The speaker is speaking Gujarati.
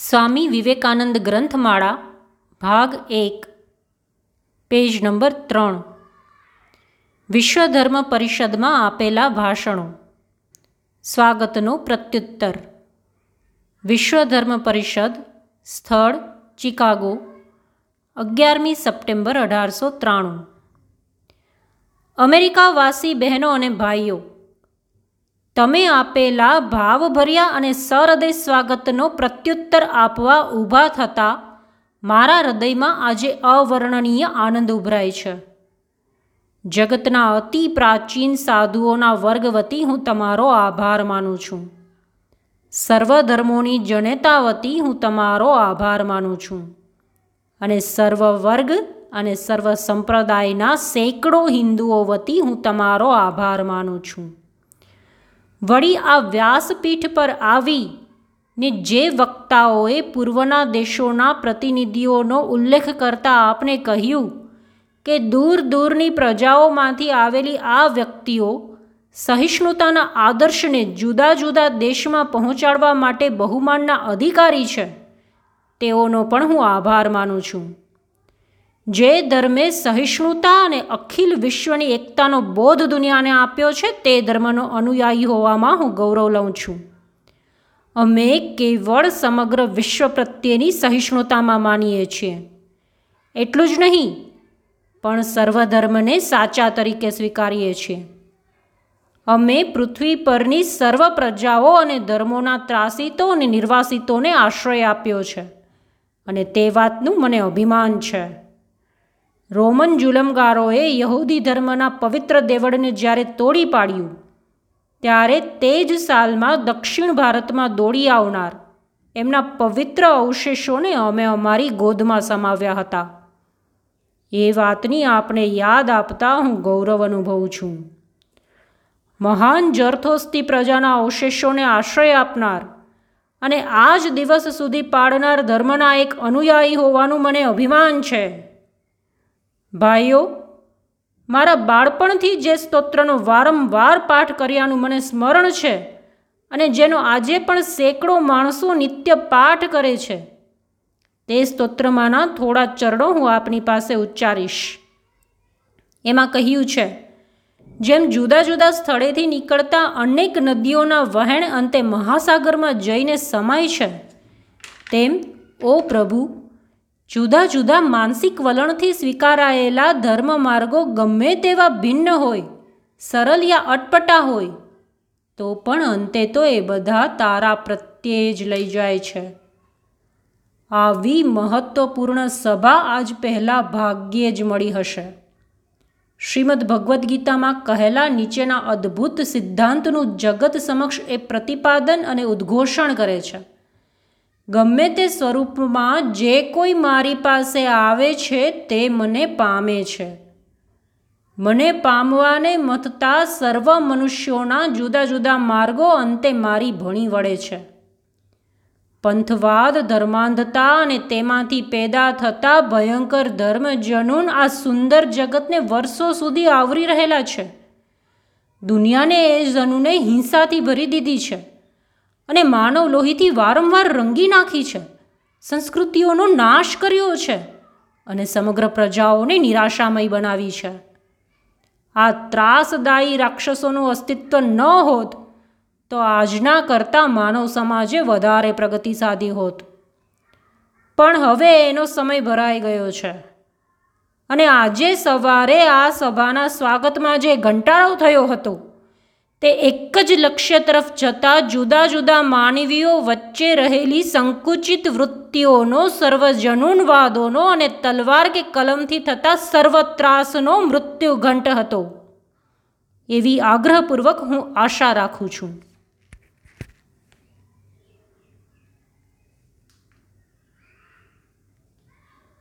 સ્વામી વિવેકાનંદ ગ્રંથમાળા, ભાગ એક, પેજ નંબર ત્રણ. વિશ્વ ધર્મ પરિષદમાં આપેલા ભાષણો. સ્વાગતનો પ્રત્યુત્તર. વિશ્વ ધર્મ પરિષદ, સ્થળ, ચિકાગો, અગિયારમી સપ્ટેમ્બર અઢારસો ત્રાણું. અમેરિકાવાસી બહેનો અને ભાઈઓ તમે આપેલા ભાવભર્યા અને સહૃદય સ્વાગતનો પ્રત્યુત્તર આપવા ઊભા થતાં મારા હૃદયમાં આજે અવર્ણનીય આનંદ ઉભરાય છે. જગતના અતિ પ્રાચીન સાધુઓના વર્ગ વતી હું તમારો આભાર માનું છું. સર્વ ધર્મોની જનેતા વતી હું તમારો આભાર માનું છું. અને સર્વ વર્ગ અને સર્વ સંપ્રદાયના સેંકડો હિન્દુઓ વતી હું તમારો આભાર માનું છું. વળી આ વ્યાસપીઠ પર આવી ને જે વક્તાઓએ પૂર્વના દેશોના પ્રતિનિધિઓનો ઉલ્લેખ કરતા આપને કહ્યું કે દૂર દૂરની પ્રજાઓમાંથી આવેલી આ વ્યક્તિઓ સહિષ્ણુતાના આદર્શને જુદા જુદા દેશમાં પહોંચાડવા માટે બહુમાનના અધિકારી છે. તેઓનો પણ હું આભાર માનું છું. જે ધર્મે સહિષ્ણુતા અને અખિલ વિશ્વની એકતાનો બોધ દુનિયાને આપ્યો છે, તે ધર્મનો અનુયાયી હોવામાં હું ગૌરવ લઉં છું. અમે કેવળ સમગ્ર વિશ્વ પ્રત્યેની સહિષ્ણુતામાં માનીએ છીએ. એટલું જ નહીં, પણ સર્વધર્મને સાચા તરીકે સ્વીકારીએ છીએ. અમે પૃથ્વી પરની સર્વ પ્રજાઓ અને ધર્મોના ત્રાસિતો અને નિર્વાસિતોને આશ્રય આપ્યો છે, અને તે વાતનું મને અભિમાન છે. રોમન જુલમગારોએ યહૂદી ધર્મના પવિત્ર દેવળને જ્યારે તોડી પાડ્યું, ત્યારે તે જ સાલમાં દક્ષિણ ભારતમાં દોડી આવનાર એમના પવિત્ર અવશેષોને અમે અમારી ગોદમાં સમાવ્યા હતા. એ વાતની આપને યાદ આપતા હું ગૌરવ અનુભવું છું. મહાન જરથોસ્તી પ્રજાના અવશેષોને આશ્રય આપનાર અને આ જ દિવસ સુધી પાડનાર ધર્મના એક અનુયાયી હોવાનું મને અભિમાન છે. ભાઈઓ, મારા બાળપણથી જે સ્તોત્રનો વારંવાર પાઠ કર્યાનું મને સ્મરણ છે અને જેનો આજે પણ સેંકડો માણસો નિત્ય પાઠ કરે છે, તે સ્તોત્રમાંના થોડા ચરણો હું આપની પાસે ઉચ્ચારીશ. એમાં કહ્યું છે, જેમ જુદા જુદા સ્થળેથી નીકળતા અનેક નદીઓના વહેણ અંતે મહાસાગરમાં જઈને સમાય છે, તેમ, ઓ પ્રભુ જુદા જુદા માનસિક વલણથી સ્વીકારાયેલા ધર્મ માર્ગો ગમે તેવા ભિન્ન હોય, સરળ યા અટપટા હોય, તો પણ અંતે તો એ બધા તારા પ્રત્યે જ લઈ જાય છે. આવી મહત્વપૂર્ણ સભા આજ પહેલાં ભાગ્યે જ મળી હશે. શ્રીમદ ભગવદ્ ગીતામાં કહેલા નીચેના અદ્ભુત સિદ્ધાંતનું જગત સમક્ષ એ પ્રતિપાદન અને ઉદ્ઘોષણ કરે છે. ગમે તે સ્વરૂપમાં જે કોઈ મારી પાસે આવે છે તે મને પામે છે. મને પામવાને મથતા સર્વ મનુષ્યોના જુદા જુદા માર્ગો અંતે મારી ભણી વળે છે. પંથવાદ, ધર્માંધતા અને તેમાંથી પેદા થતા ભયંકર ધર્મ જનૂન આ સુંદર જગતને વર્ષો સુધી આવરી રહેલા છે. દુનિયાને એ જનુને હિંસાથી ભરી દીધી છે. અને માનવ લોહીથી વારંવાર રંગી નાખી છે. સંસ્કૃતિઓનો નાશ કર્યો છે અને સમગ્ર પ્રજાઓને નિરાશામય બનાવી છે. આ ત્રાસદાયી રાક્ષસોનું અસ્તિત્વ ન હોત, તો આજના કરતાં માનવ સમાજે વધારે પ્રગતિ સાધી હોત. પણ હવે એનો સમય ભરાઈ ગયો છે. અને આજે સવારે આ સભાના સ્વાગતમાં જે ઘંટાળો થયો હતો તે એક જ લક્ષ્ય તરફ જતા જુદા જુદા માનવીઓ વચ્ચે રહેલી સંકુચિત વૃત્તિઓનો, સર્વજનૂનવાદોનો અને તલવાર કે કલમથી થતા સર્વત્રાસનો મૃત્યુ ઘંટ હતો. એવી આગ્રહપૂર્વક હું આશા રાખું છું.